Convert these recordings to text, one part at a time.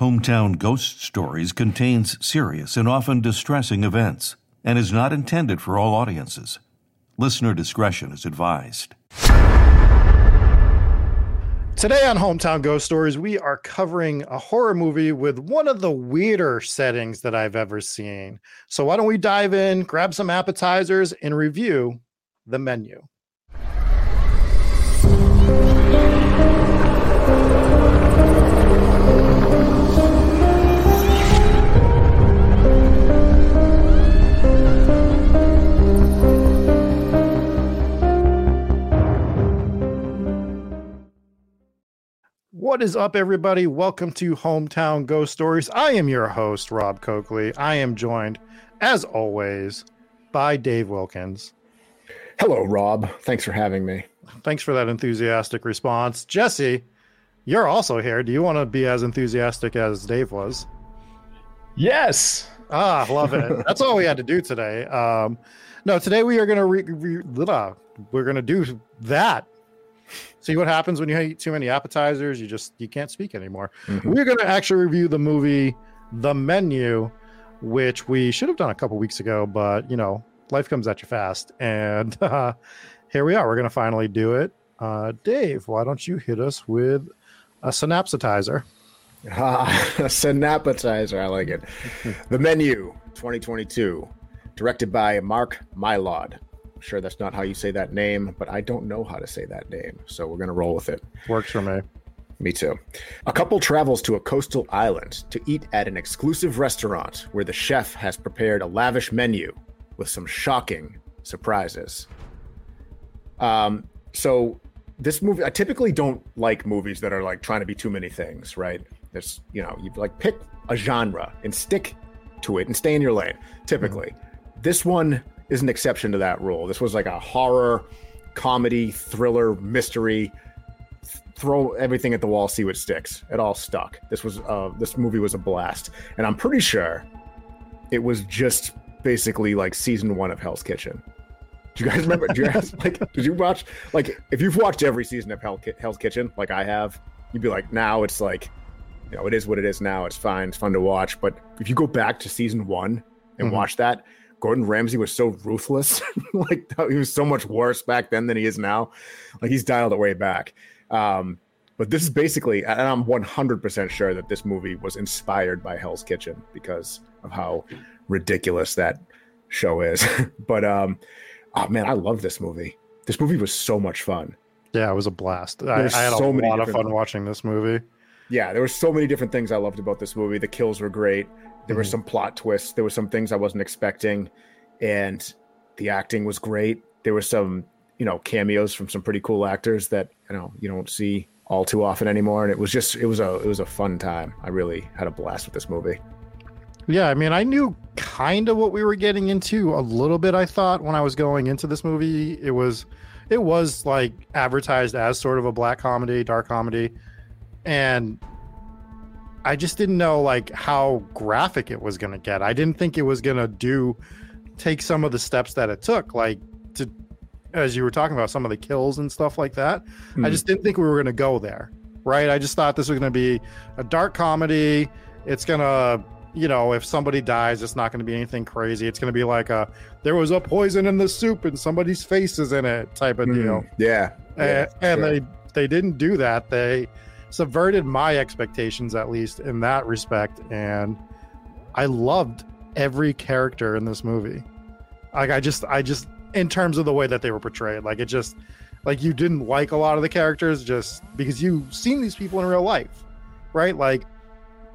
Hometown Ghost Stories contains serious and often distressing events and is not intended for all audiences. Listener discretion is advised. Today on Hometown Ghost Stories, we are covering a horror movie with one of the weirder settings that I've ever seen. So, why don't we dive in, grab some appetizers, and review the menu? What is up, everybody? Welcome to Hometown Ghost Stories. I am your host, Rob Coakley. I am joined, as always, by Dave Wilkins. Hello, Rob. Thanks for having me. Thanks for that enthusiastic response. Jesse, you're also here. Do you want to be as enthusiastic as Dave was? Yes. Ah, love it. That's all we had to do today. Um, no, today we are going to re- re- we're going to do that. See what happens when you eat too many appetizers? You just you can't speak anymore. Mhm. We're going to actually review the movie The Menu, which we should have done a couple weeks ago, but you know, life comes at you fast, and uh, here we are. We're going to finally do it. Uh, Dave, why don't you hit us with a synapsitizer? Ah, Synapatizer. I like it. the Menu 2022, directed by Mark Mylod. I'm sure that's not how you say that name, but I don't know how to say that name. So we're going to roll with it. Works for me. Me too. A couple travels to a coastal island to eat at an exclusive restaurant where the chef has prepared a lavish menu with some shocking surprises. Um, so this movie, I typically don't like movies that are like trying to be too many things, right? There's, you know, you like pick a genre and stick to it and stay in your lane. Typically, this one is an exception to that rule. This was like a horror, comedy, thriller, mystery throw everything at the wall, see what sticks. It all stuck. This was uh, this movie was a blast, and I'm pretty sure it was just basically like season one of Hell's Kitchen. Do you guys remember? Do you guys like? Did you watch? Like, if you've watched every season of Hell, Hell's Kitchen, like I have, you'd be like, now it's like, you know, it is what it is now. It's fine. It's fun to watch. But if you go back to season one and Mhm. watch that, Gordon Ramsay was so ruthless. like he was so much worse back then than he is now. Like he's dialed it way back. Um, but this is basically, and I'm 100% sure that this movie was inspired by Hell's Kitchen because of how ridiculous that show is. but um, oh man, I love this movie. This movie was so much fun. Yeah, it was a blast. I, I had a so many lot of fun watching this movie. Yeah, there were so many different things I loved about this movie. The kills were great. There were Mhm. some plot twists. There were some things I wasn't expecting, and the acting was great. There were some, you know, cameos from some pretty cool actors that you know you don't see all too often anymore. And it was just it was a it was a fun time. I really had a blast with this movie. Yeah, I mean, I knew kind of what we were getting into a little bit. I thought when I was going into this movie, it was, it was like advertised as sort of a black comedy, dark comedy, and I just didn't know like how graphic it was going to get. I didn't think it was going to do take some of the steps that it took, like to as you were talking about some of the kills and stuff like that. Hmm. I just didn't think we were going to go there, right? I just thought this was going to be a dark comedy. It's going to, you know, if somebody dies, it's not going to be anything crazy. It's going to be like a there was a poison in the soup and somebody's face is in it type of deal. Mm, yeah. yeah, and, and sure. they they didn't do that. They subverted my expectations at least in that respect, and I loved every character in this movie. Like I just I just in terms of the way that they were portrayed, like it just like you didn't like a lot of the characters just because you've seen these people in real life, right? Like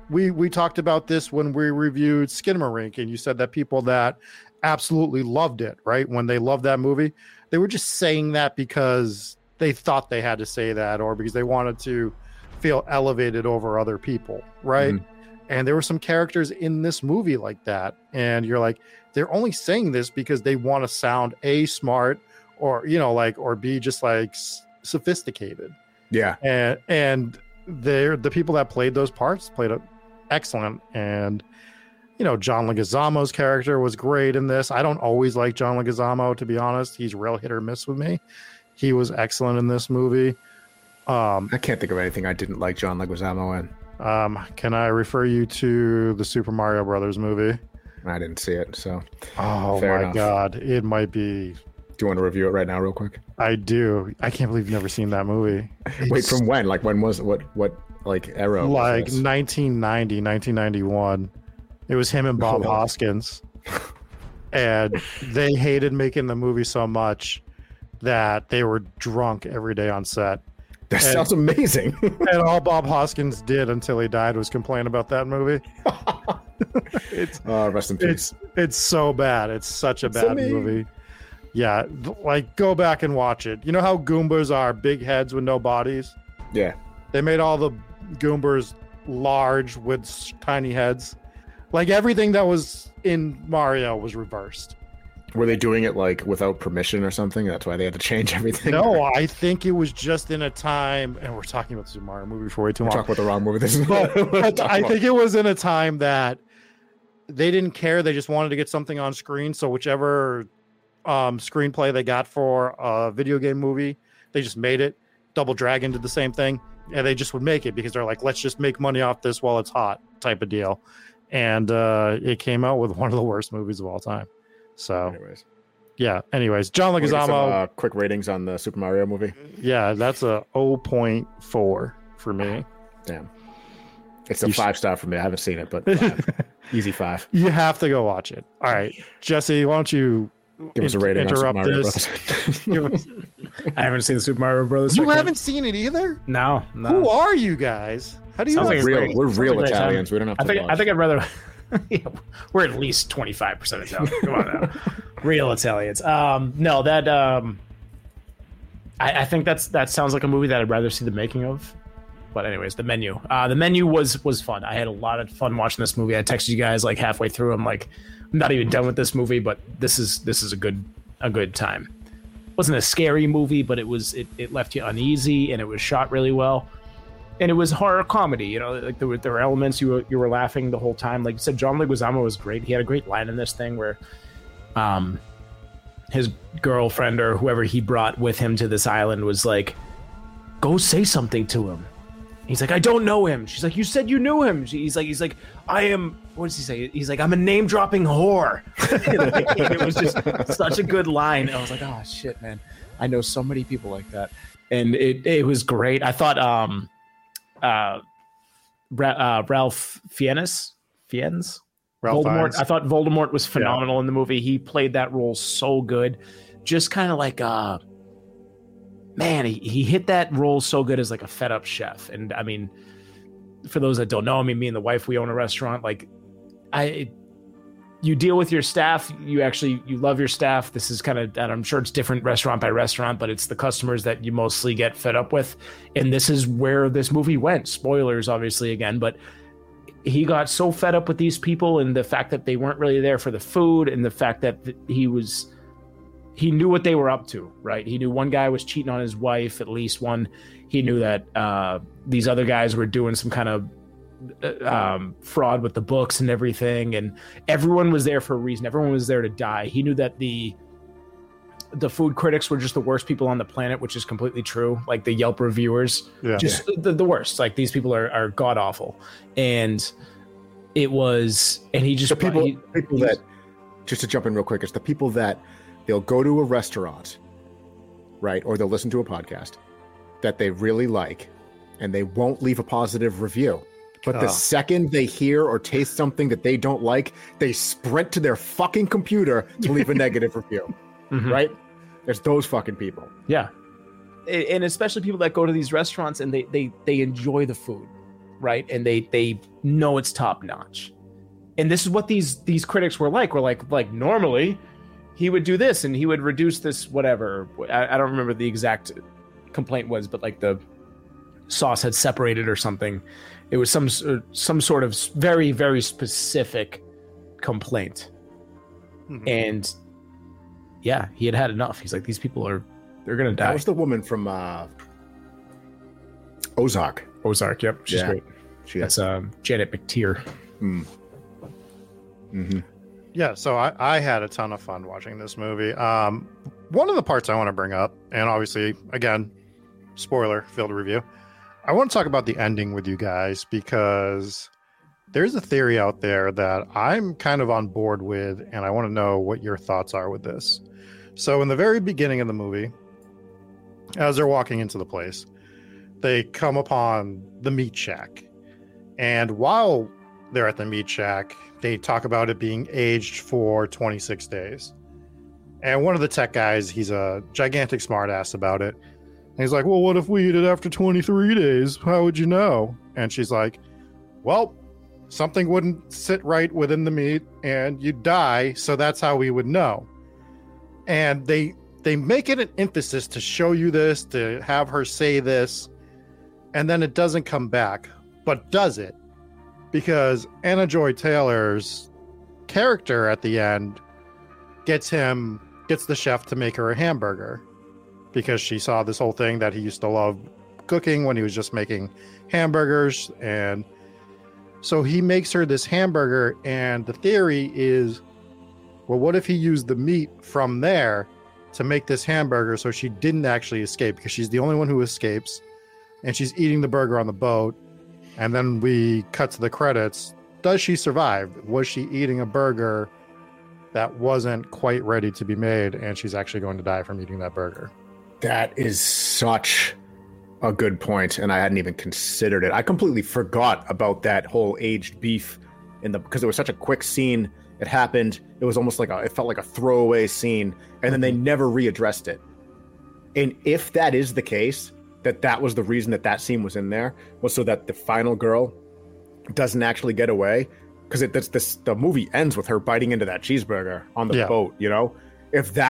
we we talked about this when we reviewed Skinamarink, and you said that people that absolutely loved it, right? When they loved that movie, they were just saying that because they thought they had to say that or because they wanted to feel elevated over other people, right? Mm-hmm. And there were some characters in this movie like that. And you're like, they're only saying this because they want to sound A, smart, or, you know, like, or B, just like s- sophisticated. yeah. And, and they're the people that played those parts played it excellent. And, you know, John Leguizamo's character was great in this. I don't always like John Leguizamo, to be honest. He's real hit or miss with me. He was excellent in this movie. Um, I can't think of anything I didn't like John Leguizamo in. um, can I refer you to the Super Mario Brothers movie? I didn't see it, so Oh Fair my enough. god, it might be. do you want to review it right now, real quick? I do. I can't believe you've never seen that movie. Wait, It's from when? Like when was what? What like era? like 1990, 1991. It was him and Bob Wow. Hoskins, and they hated making the movie so much that they were drunk every day on set. That and- sounds amazing. And all Bob Hoskins did until he died was complain about that movie. it's uh, rest in peace. it's it's so bad. It's such a So bad movie. Yeah, like go back and watch it. You know how Goombas are big heads with no bodies? Yeah. They made all the Goombas large with tiny heads. Like everything that was in Mario was reversed. Were they doing it like without permission or something? That's why they had to change everything. No, I think it was just in a time, and we're talking about the Super Mario movie for way too long. talking about the wrong movie. This is but, but I think it was in a time that they didn't care. They just wanted to get something on screen. So whichever um, screenplay they got for a video game movie, they just made it. Double Dragon did the same thing, and they just would make it because they're like, let's just make money off this while it's hot, type of deal. And uh, it came out with one of the worst movies of all time. So Anyways, yeah. Anyways, John Wanna get some, Leguizamo. uh, quick ratings on the Super Mario movie. yeah, that's a 0.4 for me. Damn, it's a You sh- five star for me. I haven't seen it, but five. easy five. You have to go watch it. All right, Jesse, why don't you Give us a in- rating on Super interrupt Mario this? Brothers. Us- I haven't seen the Super Mario Brothers. you second- haven't seen it either. No, no. Who are you guys? How do you? Sounds like real, we're sounds real like a great time. Italians. We don't have to I think watch. I think I'd rather. yeah, we're at least twenty five percent Italian. Come on now, real Italians. Um, no, that um, I, I think that's that sounds like a movie that I'd rather see the making of. But anyways, the menu. Uh, the menu was was fun. I had a lot of fun watching this movie. I texted you guys like halfway through. I'm like, I'm not even done with this movie, but this is this is a good a good time. wasn't a scary movie, but it was it, it left you uneasy and it was shot really well. And it was horror comedy, you know, like there were, there were elements you were you were laughing the whole time. Like you said, John Leguizamo was great. He had a great line in this thing where, um, his girlfriend or whoever he brought with him to this island was like, "Go say something to him." He's like, "I don't know him." She's like, "You said you knew him." He's like, "He's like, I am." What does he say? He's like, "I'm a name dropping whore." it was just such a good line. I was like, "Oh shit, man! I know so many people like that," and it it was great. I thought, um, uh, Ra- uh Ralph Fiennes, Fiennes, Ralph Voldemort. Fiennes. I thought Voldemort was phenomenal in the movie. He played that role so good. Just kind of like uh man, he, he hit that role so good as like a fed up chef. And I mean, for those that don't know, I mean, me and the wife, we own a restaurant. Like I you deal with your staff, you actually you love your staff. This is kind of I'm sure it's different restaurant by restaurant, but it's the customers that you mostly get fed up with. And this is where this movie went. Spoilers obviously again, but he got so fed up with these people and the fact that they weren't really there for the food and the fact that he was he knew what they were up to right he knew one guy was cheating on his wife at least one he knew that uh, these other guys were doing some kind of um, fraud with the books and everything, and everyone was there for a reason. Everyone was there to die. He knew that the the food critics were just the worst people on the planet, which is completely true. Like the Yelp reviewers, Yeah. just the, the worst. Like these people are, are god awful, and it was, and he just the people, he- people he was- that just to jump in real quick, it's the people that they'll go to a restaurant, right, or they'll listen to a podcast that they really like, and they won't leave a positive review. But the Oh. second they hear or taste something that they don't like, they sprint to their fucking computer to leave a negative review. Mhm. Right? There's those fucking people. Yeah. And especially people that go to these restaurants and they they they enjoy the food, right? And they they know it's top notch. And this is what these these critics were like. Were like like normally he would do this and he would reduce this whatever. I, I don't remember the exact complaint was, but like the sauce had separated or something. It was some uh, some sort of very very specific complaint. Mhm. And yeah, he had had enough. He's like these people are they're going to die. That was the woman from uh, Ozark. Ozark. Yep, she's Yeah. great. She That's um, Janet McTeer. Mm. hmm Yeah, so I, I had a ton of fun watching this movie. Um, one of the parts I want to bring up, and obviously, again, spoiler filled review. I want to talk about the ending with you guys because there's a theory out there that I'm kind of on board with, and I want to know what your thoughts are with this. So, in the very beginning of the movie, as they're walking into the place, they come upon the meat shack. And while they're at the meat shack, they talk about it being aged for 26 days. And one of the tech guys, he's a gigantic smartass about it. And he's like, Well, what if we eat it after 23 days? How would you know? And she's like, Well, something wouldn't sit right within the meat and you'd die. So that's how we would know. And they they make it an emphasis to show you this, to have her say this, and then it doesn't come back. But does it? because Anna Joy Taylor's character at the end gets him gets the chef to make her a hamburger because she saw this whole thing that he used to love cooking when he was just making hamburgers and so he makes her this hamburger and the theory is well what if he used the meat from there to make this hamburger so she didn't actually escape because she's the only one who escapes and she's eating the burger on the boat and then we cut to the credits. Does she survive? Was she eating a burger that wasn't quite ready to be made and she's actually going to die from eating that burger? That is such a good point, and I hadn't even considered it. I completely forgot about that whole aged beef in the because it was such a quick scene. It happened. It was almost like a it felt like a throwaway scene, and then they mm-hmm. never readdressed it. And if that is the case, that that was the reason that that scene was in there was so that the final girl doesn't actually get away because it that's this the movie ends with her biting into that cheeseburger on the Yeah. boat. You know, if that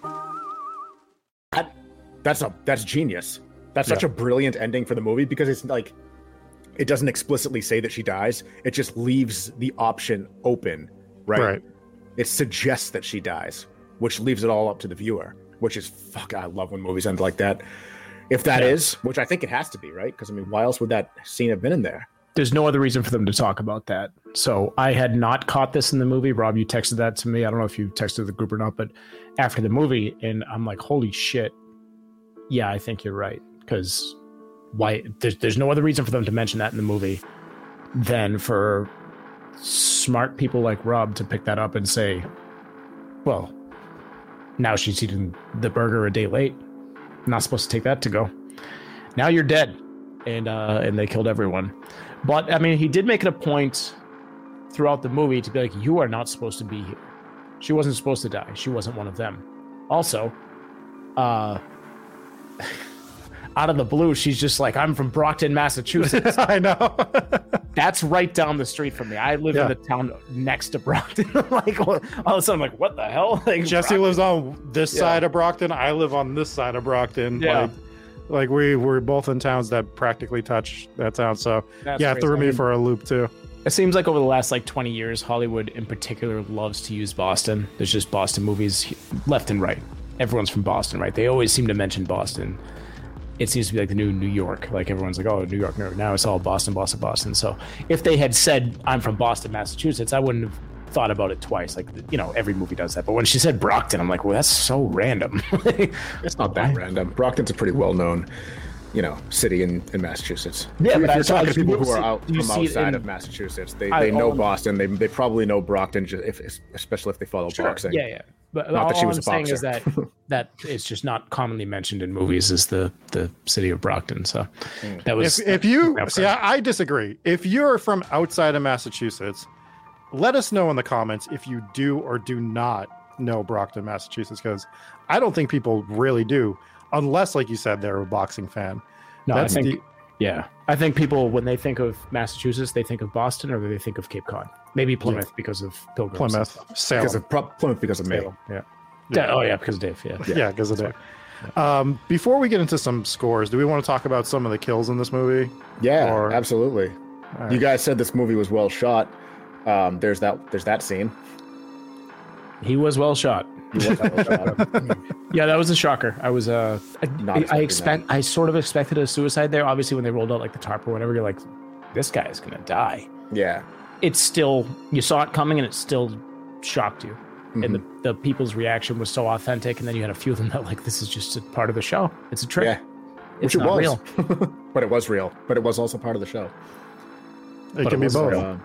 That that's a that's genius. That's such a brilliant ending for the movie because it's like it doesn't explicitly say that she dies. It just leaves the option open, right? Right. It suggests that she dies, which leaves it all up to the viewer. Which is fuck. I love when movies end like that. If that is, which I think it has to be, right? Because I mean, why else would that scene have been in there? There's no other reason for them to talk about that. So I had not caught this in the movie. Rob, you texted that to me. I don't know if you texted the group or not, but after the movie, and I'm like, holy shit. Yeah, I think you're right. Because why? There's, there's no other reason for them to mention that in the movie than for smart people like Rob to pick that up and say, well, now she's eating the burger a day late. Not supposed to take that to go. Now you're dead, and uh, and they killed everyone. But I mean, he did make it a point throughout the movie to be like, you are not supposed to be here. She wasn't supposed to die. She wasn't one of them. Also, uh, out of the blue, she's just like, I'm from Brockton, Massachusetts. I know. That's right down the street from me. I live Yeah. in the town next to Brockton. like all of a sudden, I'm like, what the hell? Like, Jesse Brockton- lives on this Yeah. side of Brockton. I live on this side of Brockton. Yeah. Like, like we we're both in towns that practically touch that town. So That's yeah, crazy. threw I me mean- for a loop too. It seems like over the last like 20 years, Hollywood in particular loves to use Boston. There's just Boston movies left and right. Everyone's from Boston, right? They always seem to mention Boston. It seems to be like the new New York. Like everyone's like, oh, New York, New York. Now it's all Boston, Boston, Boston. So if they had said, I'm from Boston, Massachusetts, I wouldn't have thought about it twice. Like, you know, every movie does that. But when she said Brockton, I'm like, well, that's so random. It's not that random. Brockton's a pretty well known, you know, city in, in Massachusetts. Yeah, if but I you're saw- talking to people who are out from outside in- of Massachusetts, they, they know Boston. They, they probably know Brockton, ju- if, especially if they follow boxing. Yeah, yeah. But Not all that she was I'm a saying is that that it's just not commonly mentioned in movies is the the city of Brockton. So hmm. that was If, if you Yeah, see, I, I disagree. If you're from outside of Massachusetts, let us know in the comments if you do or do not know Brockton, Massachusetts, because I don't think people really do, unless, like you said, they're a boxing fan. no, I think the yeah, I think people when they think of Massachusetts, they think of Boston or they think of Cape Cod, maybe Plymouth because of Pilgrims. Plymouth. Salem. Because of Pro- Plymouth, because of me. Salem, yeah. Yeah, Oh yeah, because of Dave. Yeah. yeah, because of that. Um, before we get into some scores, do we want to talk about some of the kills in this movie? Yeah, Or- absolutely. right. You guys said this movie was well shot. Um, there's that. There's that scene. He was well shot. He was well shot. Yeah, that was a shocker. I was uh, Not I, I expect I sort of expected a suicide there. Obviously, when they rolled out like the tarp or whatever, you're like, this guy is gonna die. Yeah, It's still you saw it coming, and it still shocked you. And the, the people's reaction was so authentic, and then you had a few of them that like this is just a part of the show. It's a trick. yeah. it's Which it was, real but it was real. But it was also part of the show. It But can it be both. real.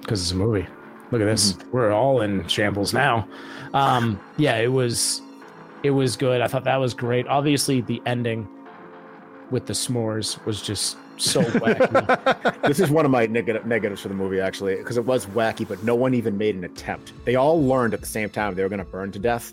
Because it's a movie. Look at this. Mm-hmm. We're all in shambles now. Um, yeah, it was it was good. I thought that was great. Obviously, the ending with the s'mores was just so wacky. this is one of my negative negatives for the movie actually because it was wacky but no one even made an attempt they all learned at the same time they were going to burn to death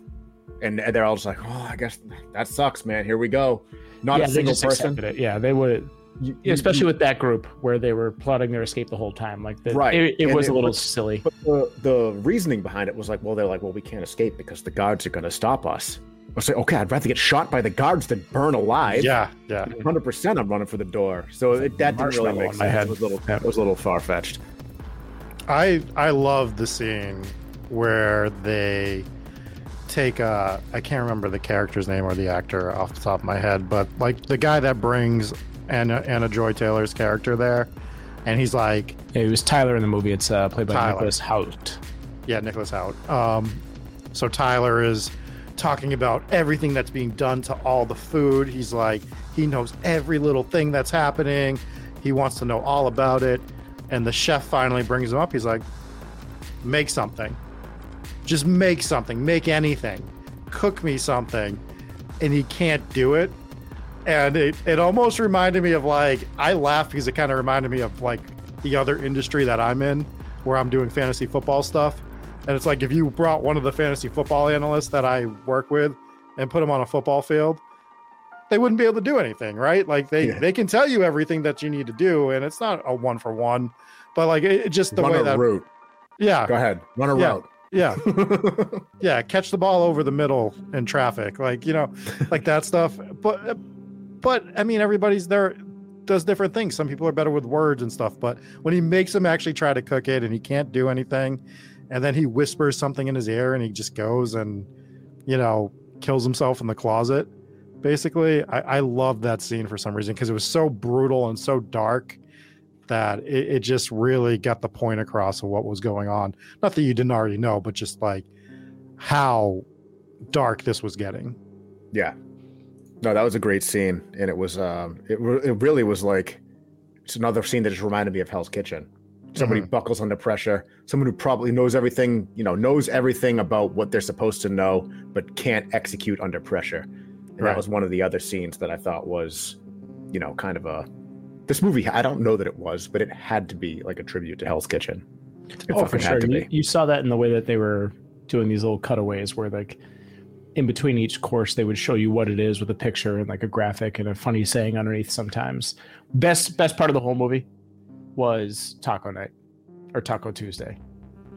and they're all just like oh i guess that sucks man here we go not yeah, a single person. Yeah, they would. You- you- Especially with that group where they were plotting their escape the whole time. Like, the, Right. it, it was it a little was- silly. but the, the reasoning behind it was like well they're like well we can't escape because the guards are going to stop us i say, like okay i'd rather get shot by the guards than burn alive Yeah, yeah. 100% i'm running for the door so it, that didn't really marshmallow make sense my head. it was a little, Yeah. was a little far-fetched I I love the scene where they take uh I can't remember the character's name or the actor off the top of my head, but like the guy that brings Anna Anna Joy Taylor's character there, and he's like, Yeah, it was Tyler in the movie. It's uh, played by Tyler. Nicholas Hoult. yeah, Nicholas Hoult. Um, so Tyler is talking about everything that's being done to all the food. He's like, he knows every little thing that's happening. He wants to know all about it. And the chef finally brings him up. He's like, make something. Just make something. Make anything. Cook me something. And he can't do it. And it, it almost reminded me of like, I laugh because it kind of reminded me of like the other industry that I'm in where I'm doing fantasy football stuff. And it's like if you brought one of the fantasy football analysts that I work with and put them on a football field, they wouldn't be able to do anything, right? Like they Yeah. they can tell you everything that you need to do, and it's not a one for one, but like it, it just the run way that route yeah go ahead run a Yeah. route yeah yeah catch the ball over the middle in traffic, like you know, like that stuff. But but I mean everybody's there does different things. Some people are better with words and stuff, but when he makes him actually try to cook it and he can't do anything, and then he whispers something in his ear and he just goes and you know kills himself in the closet. Basically, I, I love that scene for some reason because it was so brutal and so dark that it, it just really got the point across of what was going on. Not that you didn't already know, but just like how dark this was getting. Yeah. No, that was a great scene, and it was um, it re- it really was like it's another scene that just reminded me of Hell's Kitchen. somebody Mhm. buckles under pressure, someone who probably knows everything, you know, knows everything about what they're supposed to know, but can't execute under pressure. And Right. that was one of the other scenes that I thought was, you know, kind of a. This movie, I don't know that it was, but it had to be like a tribute to Hell's Kitchen. It oh, for sure. You, you saw that in the way that they were doing these little cutaways where like in between each course they would show you what it is with a picture and like a graphic and a funny saying underneath sometimes. Best best part of the whole movie was Taco Night or Taco Tuesday.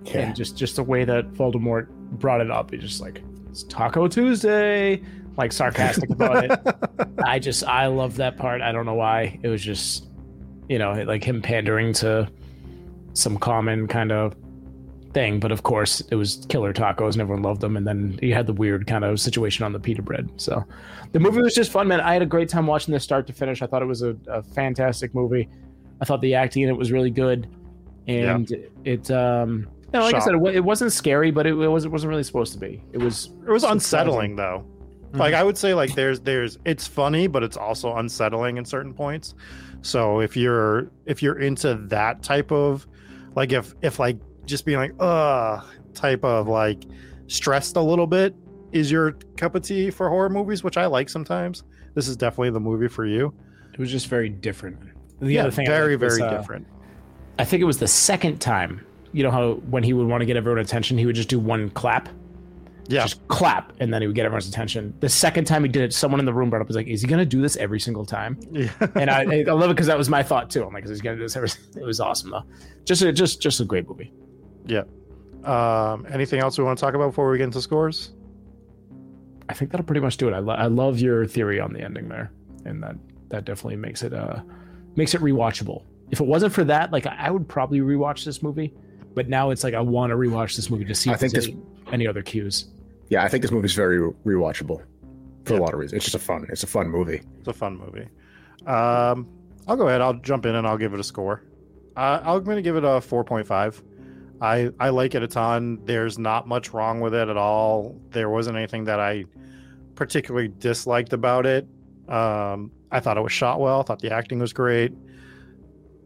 Yeah. And just just the way that Voldemort brought it up, it's just like it's Taco Tuesday, like sarcastic about it. I just I love that part. I don't know why. It was just you know like him pandering to some common kind of thing, but of course it was killer tacos and everyone loved them. And then you had the weird kind of situation on the pita bread. So the movie was just fun, man. I had a great time watching this start to finish. I thought it was a, a fantastic movie. I thought the acting in it was really good, and it um. You know, like I said, it, it wasn't scary, but it, it was it wasn't really supposed to be. It was It was unsettling though. Like I would say, like there's there's it's funny, but it's also unsettling in certain points. So if you're if you're into that type of like if if like just being like uh type of like stressed a little bit is your cup of tea for horror movies, which I like sometimes. This is definitely the movie for you. It was just very different. The yeah, other thing, very was, very uh, different. I think it was the second time. You know how when he would want to get everyone's attention, he would just do one clap. Yeah, Just clap, and then he would get everyone's attention. The second time he did it, someone in the room brought up was like, "Is he gonna do this every single time?" yeah. And I, I love it because that was my thought too. I'm like, "Is he gonna do this every?" It was awesome though. Just a, just just a great movie. Yeah. Um, anything else we want to talk about before we get into scores? I think that'll pretty much do it. I, lo- I love your theory on the ending there, and that that definitely makes it uh makes it rewatchable. If it wasn't for that, like I I would probably rewatch this movie, but now it's like I want to rewatch this movie to see I think there's this- any, any other cues. Yeah, I think this movie's very rewatchable for Yeah. a lot of reasons. It's just a fun. It's a fun movie. It's a fun movie. Um, I'll go ahead. I'll jump in and I'll give it a score. Uh, I'm going to give it a 4.5. I I like it a ton. There's not much wrong with it at all. There wasn't anything that I particularly disliked about it. Um, I thought it was shot well. I thought the acting was great.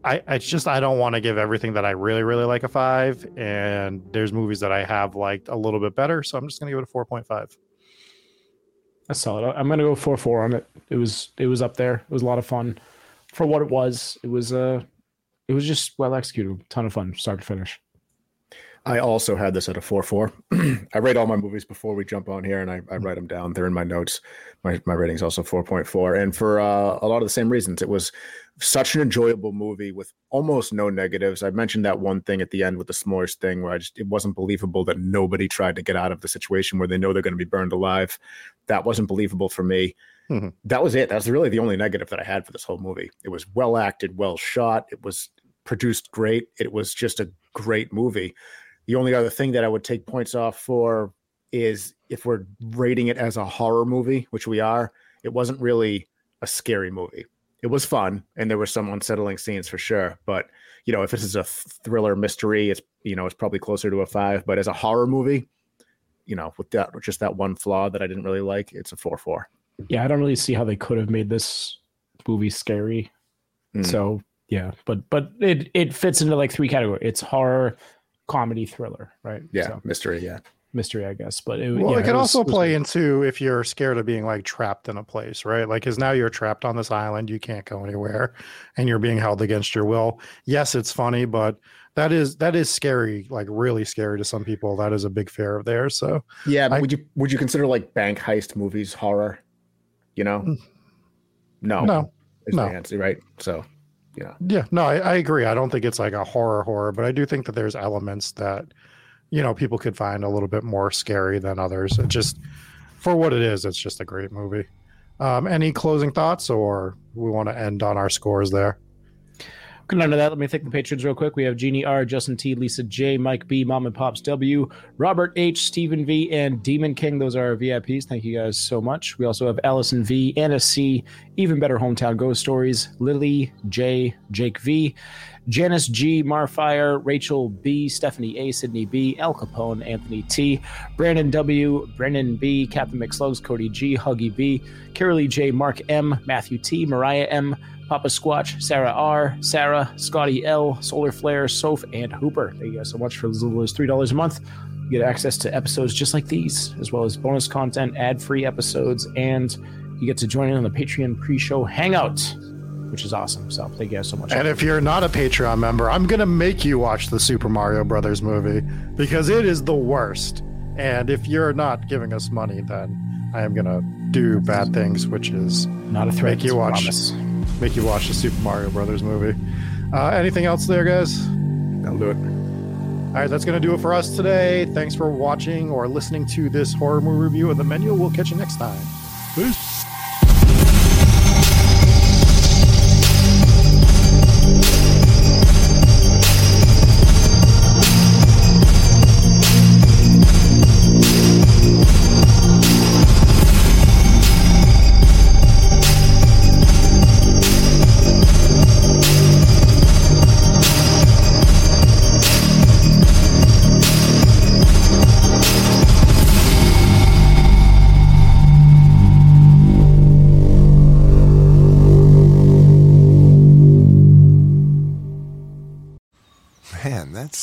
I it's just I don't want to give everything that I really really like a five, and there's movies that I have liked a little bit better, so I'm just to give it a 4.5. That's solid. I'm gonna go four four on it. It was it was up there. It was a lot of fun for what it was. It was uh it was just well executed. Ton of fun, start to finish. I also had this at a 4 4. I rate all my movies before we jump on here and I, I write them down. They're in my notes. My, my rating's also 4.4. And for uh, a lot of the same reasons, it was such an enjoyable movie with almost no negatives. I mentioned that one thing at the end with the s'mores thing where I just, it wasn't believable that nobody tried to get out of the situation where they know they're going to be burned alive. That wasn't believable for me. Mhm. That was it. That's really the only negative that I had for this whole movie. It was well acted, well shot. It was produced great. It was just a great movie. The only other thing that I would take points off for is if we're rating it as a horror movie, which we are, it wasn't really a scary movie. It was fun and there were some unsettling scenes for sure. But, you know, if this is a thriller mystery, it's, you know, it's probably closer to a five. But as a horror movie, you know, with that, just that one flaw that I didn't really like, it's a 4 4. Yeah, I don't really see how they could have made this movie scary. Mm. So yeah, but but it it fits into like three categories. It's horror, comedy, thriller, right? Yeah, So, mystery. Yeah. mystery, I guess. But it, Well, yeah, it could was- also was play good. into if you're scared of being like trapped in a place, right? Like, because now you're trapped on this island, you can't go anywhere, and you're being held against your will. Yes, it's funny, but that is that is scary, like really scary to some people. That is a big fear of theirs. So Yeah, I- would you would you consider like bank heist movies horror? You know, mm. no, no, is no. the answer, right? So, yeah, yeah, no, I, I agree. I don't think it's like a horror horror, but I do think that there's elements that you know people could find a little bit more scary than others. It just for what it is, it's just a great movie. Um, any closing thoughts, or we want to end on our scores there? None of that. Let me thank the patrons real quick. We have Jeannie R, Justin T, Lisa J, Mike B, Mom and Pops W, Robert H, Stephen V, and Demon King. Those are our VIPs. Thank you guys so much. We also have Allison V, Anna C, Even Better Hometown Ghost Stories, Lily J, Jake V, Janice G, Marfire, Rachel B, Stephanie A, Sydney B, Al Capone, Anthony T, Brandon W, Brennan B, Captain McSlugs, Cody G, Huggy B, Carolee J, Mark M, Matthew T, Mariah M, Papa Squatch, Sarah R, Sarah, Scotty L, Solar Flare, Soph, and Hooper. Thank you guys so much for as little as $3 a month. You get access to episodes just like these, as well as bonus content, ad free episodes, and you get to join in on the Patreon pre show hangout, which is awesome. So thank you guys so much. And if you're not a Patreon member, I'm gonna make you watch the Super Mario Brothers movie because it is the worst. And if you're not giving us money, then I am gonna do bad things, which is not a threat. Make you watch, promise. Make you watch the Super Mario Brothers movie. Uh, anything else there, guys? I'll do it. All right, that's gonna do it for us today. Thanks for watching or listening to this horror movie review of the menu. We'll catch you next time.